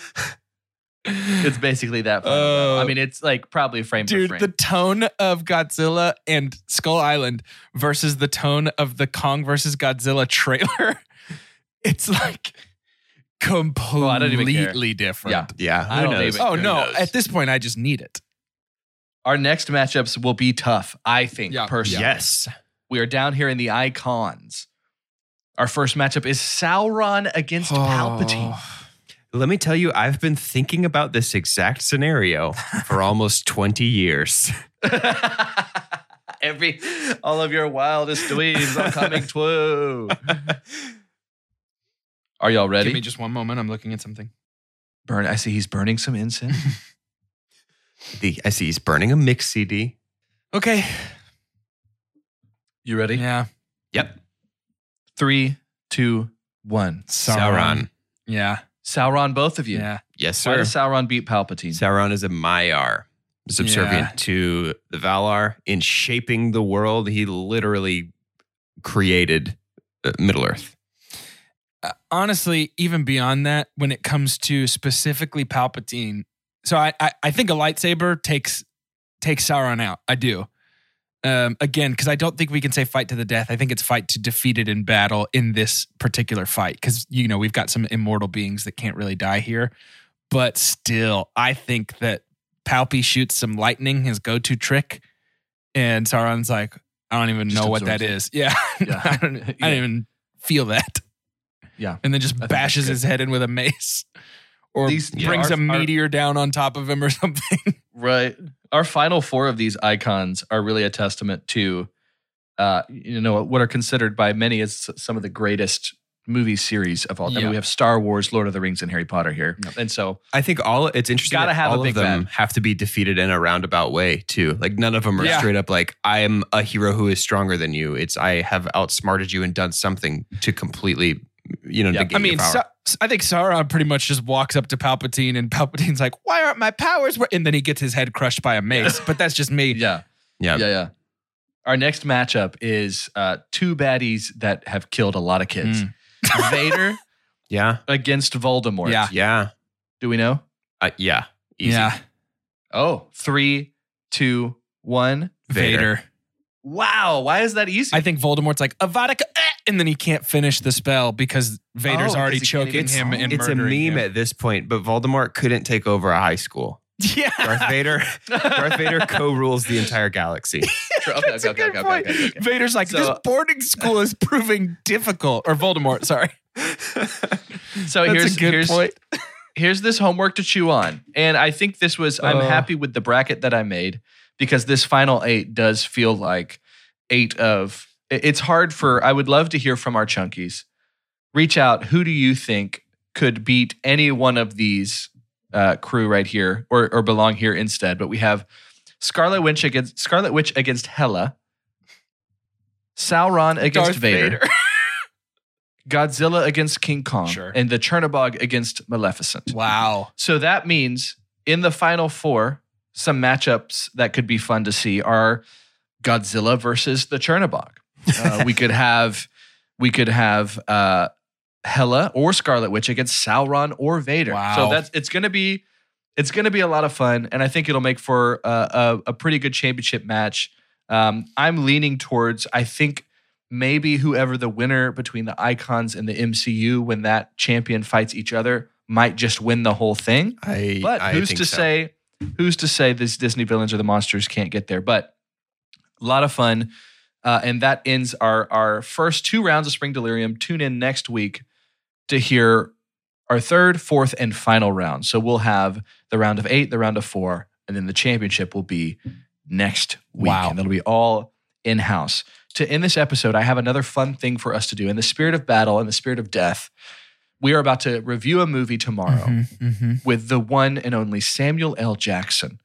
It's basically that. Uh, I mean, it's like probably frame Dude, for the tone of Godzilla and Skull Island versus the tone of the Kong versus Godzilla trailer, it's like completely I don't even different. Yeah. Yeah. I who don't knows? even- Oh Who no! knows? At this point, I just need it. Our next matchups will be tough, I think, Yeah. personally. Yes. We are down here in the icons. Our first matchup is Sauron against Oh. Palpatine. Let me tell you, I've been thinking about this exact scenario for almost 20 years. Every all of your wildest dreams are coming true. Are y'all ready? Give me just one moment. I'm looking at something. Burn. I see he's burning some incense. The, I see he's burning a mix CD. Okay. You ready? Yeah. Yep. Three, two, one. Sauron. Yeah. Sauron, both of you. Yeah. Yes, sir. Why does Sauron beat Palpatine? Sauron is a Maiar, subservient Yeah. to the Valar. In shaping the world, he literally created uh, Middle Earth. Honestly, even beyond that, when it comes to specifically Palpatine, so I, I, I think a lightsaber takes takes Sauron out. I do. Um, again, because I don't think we can say fight to the death. I think it's fight to defeat it in battle in this particular fight. Because you know we've got some immortal beings that can't really die here, but still, I think that Palpy shoots some lightning, his go-to trick, and Sauron's like, I don't even Just know what that absorbs is. Yeah, Yeah. I, don't, I Yeah. didn't even feel that Yeah. and then just think bashes his head in with a mace or These- yeah, brings our- a our- meteor down on top of him or something. Right. Our final four of these icons are really a testament to, uh, you know, what are considered by many as some of the greatest movie series of all time. Yeah. We have Star Wars, Lord of the Rings, and Harry Potter here, and so I think all it's interesting. Gotta that have a all big of them bad. have to be defeated in a roundabout way too. Like none of them are Yeah. straight up like I am a hero who is stronger than you. It's I have outsmarted you and done something to completely, you know, Yeah. negate I mean, your power. Sa- I think Sauron pretty much just walks up to Palpatine, and Palpatine's like, "Why aren't my powers?" wor-" And then he gets his head crushed by a mace. but that's just me. yeah, yeah. yeah, yeah. Our next matchup is uh, two baddies that have killed a lot of kids: Mm. Vader yeah, against Voldemort. Yeah. yeah, Do we know? uh, yeah, Easy. Yeah, Oh, three, two, one. Vader. Vader. Wow. Why is that easy? I think Voldemort's like Avada, Ke-" and then he can't finish the spell because Vader's Oh, already 'cause he can't choking even- him and It's a meme him. at this point, but Voldemort couldn't take over a high school. Yeah, Darth Vader, Darth Vader co-rules the entire galaxy. okay, That's a good okay, point. okay, okay, okay. Vader's like, So- this boarding school is proving difficult. Or Voldemort, sorry. So That's here's a good here's point. here's this homework to chew on. And I think this was I'm Oh. happy with the bracket that I made because this final 8 does feel like 8 of it- it's hard for I would love to hear from our chunkies. Reach out, who do you think could beat any one of these uh, crew right here or or belong here instead? But we have Scarlet Witch against Scarlet Witch against Hela. Sauron against Darth Vader. Vader. Godzilla against King Kong, Sure. and the Chernobog against Maleficent. Wow. So that means in the final four, some matchups that could be fun to see are Godzilla versus the Chernobog. Uh, we could have we could have uh, Hela or Scarlet Witch against Sauron or Vader. Wow. So that's it's gonna be it's gonna be a lot of fun, and I think it'll make for a, a, a pretty good championship match. Um, I'm leaning towards I think maybe whoever the winner between the icons and the MCU when that champion fights each other might just win the whole thing. I, But I who's to so. say who's to say these Disney villains or the monsters can't get there? But a lot of fun. Uh, and that ends our our first two rounds of Spring Delirium. Tune in next week to hear our third, fourth, and final round. So we'll have the round of eight, the round of four, and then the championship will be next week. Wow. And that'll be all in house. To end this episode, I have another fun thing for us to do. In the spirit of battle, in the spirit of death, we are about to review a movie tomorrow Mhm, mhm. with the one and only Samuel L. Jackson,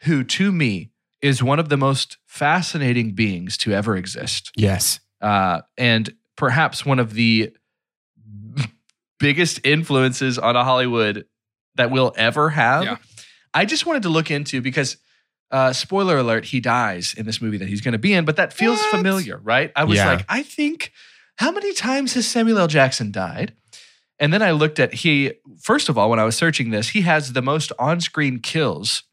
who to me is one of the most fascinating beings to ever exist. Yes. Uh, and perhaps one of the biggest influences on a Hollywood that we'll ever have. Yeah. I just wanted to look into because uh, spoiler alert, he dies in this movie that he's going to be in, but that feels What? familiar, right? I was Yeah. like, I think, how many times has Samuel L. Jackson died? And then I looked at he, first of all, when I was searching this, he has the most on screen kills.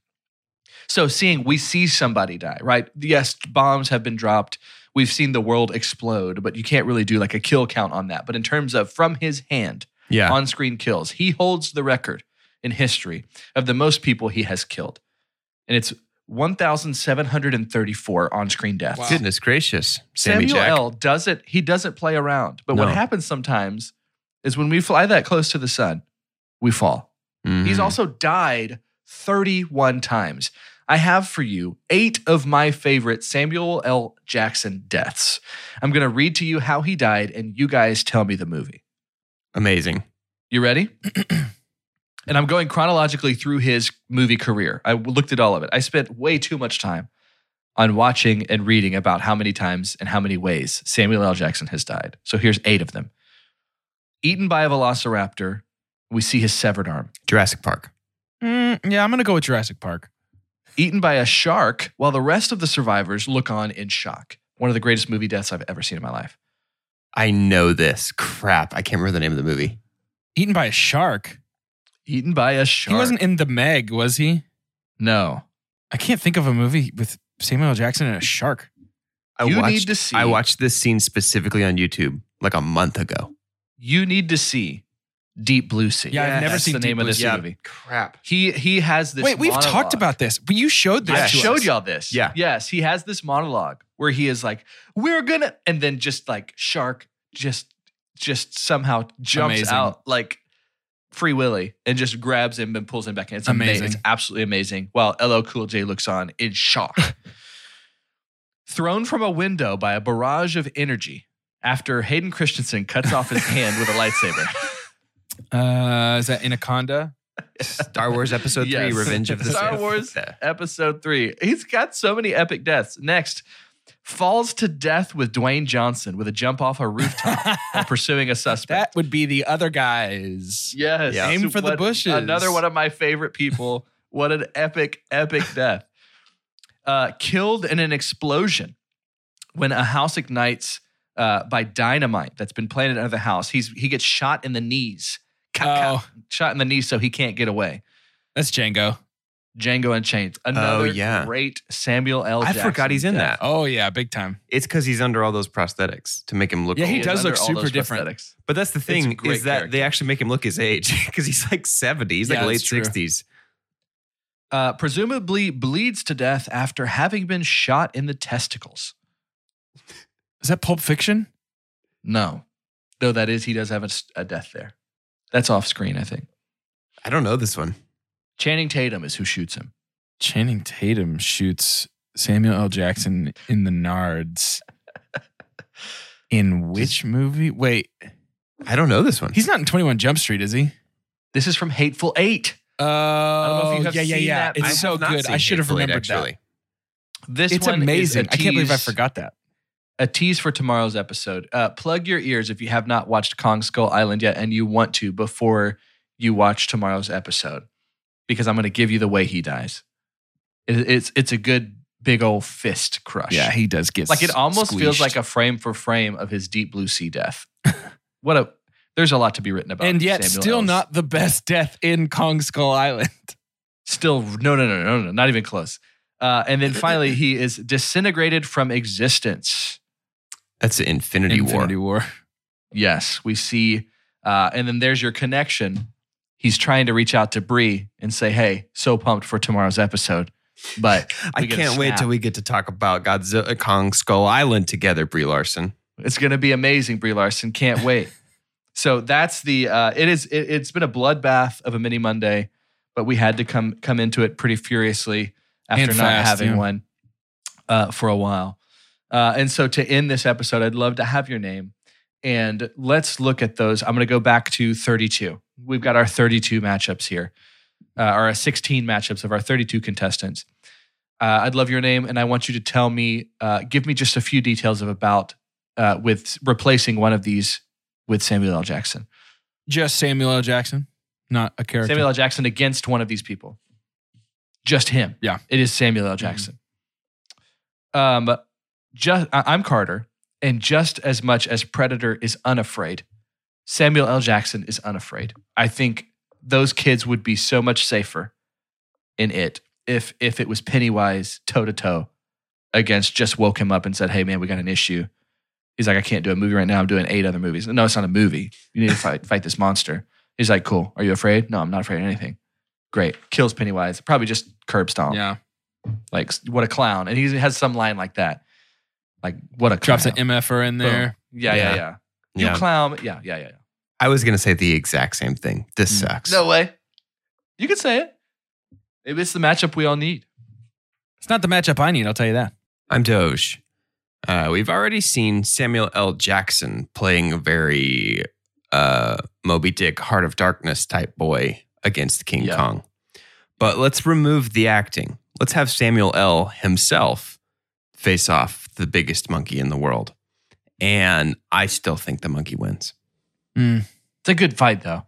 So seeing we see somebody die, right? Yes, bombs have been dropped. We've seen the world explode, but you can't really do like a kill count on that. But in terms of from his hand, Yeah. on screen kills. He holds the record in history of the most people he has killed. And it's 1,734 on screen deaths. Wow. Goodness gracious. Sammy Samuel Jack. L. doesn't, he doesn't play around. But what happens sometimes is when we fly that close to the sun, we fall. He's Mhm. also died 31 times. I have for you eight of my favorite Samuel L. Jackson deaths. I'm going to read to you how he died, and you guys tell me the movie. amazing. You ready? and I'm going chronologically through his movie career. I looked at all of it. I spent way too much time on watching and reading about how many times and how many ways Samuel L. Jackson has died. So here's eight of them. Eaten by a velociraptor, we see his severed arm. Jurassic Park. Mm, yeah, I'm gonna go with Jurassic Park. Eaten by a shark while the rest of the survivors look on in shock. One of the greatest movie deaths I've ever seen in my life. I know this. Crap. I can't remember the name of the movie. Eaten by a shark. Eaten by a shark. He wasn't in the Meg, was he? No. I can't think of a movie with Samuel L. Jackson and a shark. I You watched, need to see- I watched this scene specifically on YouTube like a month ago. You need to see Deep Blue Sea. Yeah, I've never That's seen the Deep name Blue of this Sea. movie. Crap. He he has this. Wait, we've talked monologue. about this, but you showed this I to showed us. y'all this. Yeah. Yes, he has this monologue where he is like, "We're gonna," and then just like shark, just just somehow jumps Amazing. out like Free Willy and just grabs him and pulls him back in. It's amazing. Amazing. It's absolutely amazing. While LL Cool J looks on in shock. Thrown from a window by a barrage of energy after Hayden Christensen cuts off his hand with a lightsaber. Uh, is that Anaconda? Star Wars Episode Yes. 3 Revenge of the Star Sith. Wars episode three. He's got so many epic deaths. Next, falls to death with Dwayne Johnson with a jump off a rooftop while pursuing a suspect. That would be the other guys. yes, Yeah. Aim for the What- bushes. Another one of my favorite people. what an epic, epic death. Uh, killed in an explosion when a house ignites uh, by dynamite that's been planted under the house. He's he gets shot in the knees. Ka- ka- Oh, Shot in the knee so he can't get away. that's Django. Django Unchained. Another yeah. great Samuel L. I Jackson forgot he's in death. that. Oh yeah, big time. It's because he's under all those prosthetics to make him look Yeah, he old. is does look super different. prosthetics. But that's the thing great is that character. they actually make him look his age because he's like 70. He's like late 60s. Uh, presumably bleeds to death after having been shot in the testicles. Is that Pulp Fiction? No, though that is he does have a death there. That's off screen, I think. I don't know this one. Channing Tatum is who shoots him. Channing Tatum shoots Samuel L. Jackson in the Nards. In which movie? Wait, I don't know this one. he's not in 21 Jump Street, is he? This is from Hateful Eight. Oh, know if you have yeah, yeah, seen yeah. that. It's I so not good. seen I should have Hateful Eight, remembered that. actually. This It's one is amazing. a I can't believe I tease- forgot that. A tease for tomorrow's episode. Uh, plug your ears if you have not watched Kong Skull Island yet and you want to before you watch tomorrow's episode, because I'm going to give you the way he dies. It- it's it's a good big old fist crush. Yeah, he does get like it almost feels like a frame for frame of his Deep Blue Sea death. what a there's a lot to be written about, and yet Samuel still not the best death in Kong Skull Island. Still, no, no, no, no, no, not even close. Uh, and then finally, he is disintegrated from existence. That's the Infinity, Infinity War. War. Yes, we see. Uh, and then there's your connection. He's trying to reach out to Brie and say, "Hey, so pumped for tomorrow's episode." But I we get a can't wait till we get to talk about Godzilla Kong Skull Island together, Brie Larson. It's going to be amazing, Brie Larson. Can't wait. so that's the. Uh, it is. It, it's been a bloodbath of a mini Monday, but we had to come come into it pretty furiously after And not fast, having yeah. one uh, for a while. Uh, and so to end this episode, I'd love to have your name, and let's look at those. I'm going to go back to 32. We've got our 32 matchups here, uh, our 16 matchups of our 32 contestants. Uh, I'd love your name, and I want you to tell me, uh, give me just a few details of about uh, with replacing one of these with Samuel L. Jackson. Just Samuel L. Jackson, not a character. Samuel L. Jackson against one of these people. Just him. Yeah. It is Samuel L. Jackson. Um, just I'm Carter, and just as much as Predator is unafraid, Samuel L. Jackson is unafraid. I think those kids would be so much safer in it if if it was Pennywise toe to toe against just woke him up and said, "Hey man, we got an issue." He's like, "I can't do a movie right now. I'm doing eight other movies." No, it's not a movie. You need to fight fight this monster. He's like, "Cool. Are you afraid?" No, I'm not afraid of anything. Great. Kills Pennywise. Probably just curb stomp. yeah, Like, what a clown. And he has some line like that. Like, what a drops clown. an MFR in Boom. there. Yeah, yeah, Yeah. yeah. You Yeah. clown. Yeah, yeah, yeah. yeah. I was gonna say the exact same thing. This Mm. sucks. No way. You could say it. Maybe it's the matchup we all need. It's not the matchup I need, I'll tell you that. I'm Doge. Uh, we've already seen Samuel L. Jackson playing a very uh, Moby Dick, Heart of Darkness type boy against King Yeah. Kong. But let's remove the acting. Let's have Samuel L. himself face off the biggest monkey in the world. And I still think the monkey wins. Mm. It's a good fight, though.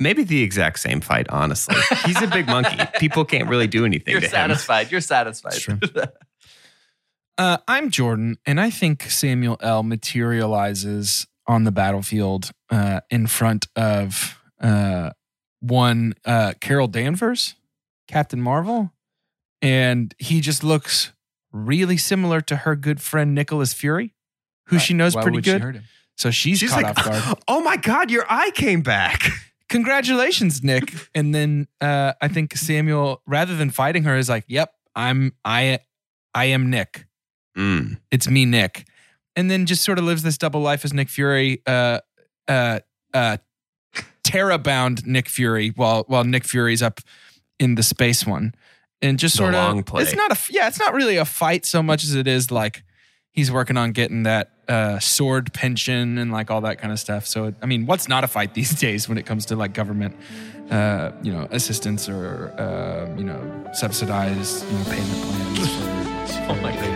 Maybe the exact same fight, honestly. He's a big monkey. People can't really do anything You're to him. satisfied. You're satisfied. True. Uh, I'm Jordan, and I think Samuel L. materializes on the battlefield uh, in front of uh, one uh, Carol Danvers, Captain Marvel, and he just looks really similar to her good friend Nicholas Fury, who she knows Why pretty she good. him? so she's, She's caught like, off guard. oh my God, your eye came back. Congratulations, Nick. and then uh, I think Samuel, rather than fighting her, is like, "Yep, I'm I, I am Nick." Mm. it's me, Nick. And then just sort of lives this double life as Nick Fury, uh, uh, uh, Terra bound Nick Fury while while Nick Fury's up in the space one, and just The sort of it's not a yeah, it's not really a fight so much as it is like he's working on getting that uh, sword pension and like all that kind of stuff. So I mean, what's not a fight these days when it comes to like government, uh, you know, assistance or uh, you know, subsidized you know payment plans for Oh my.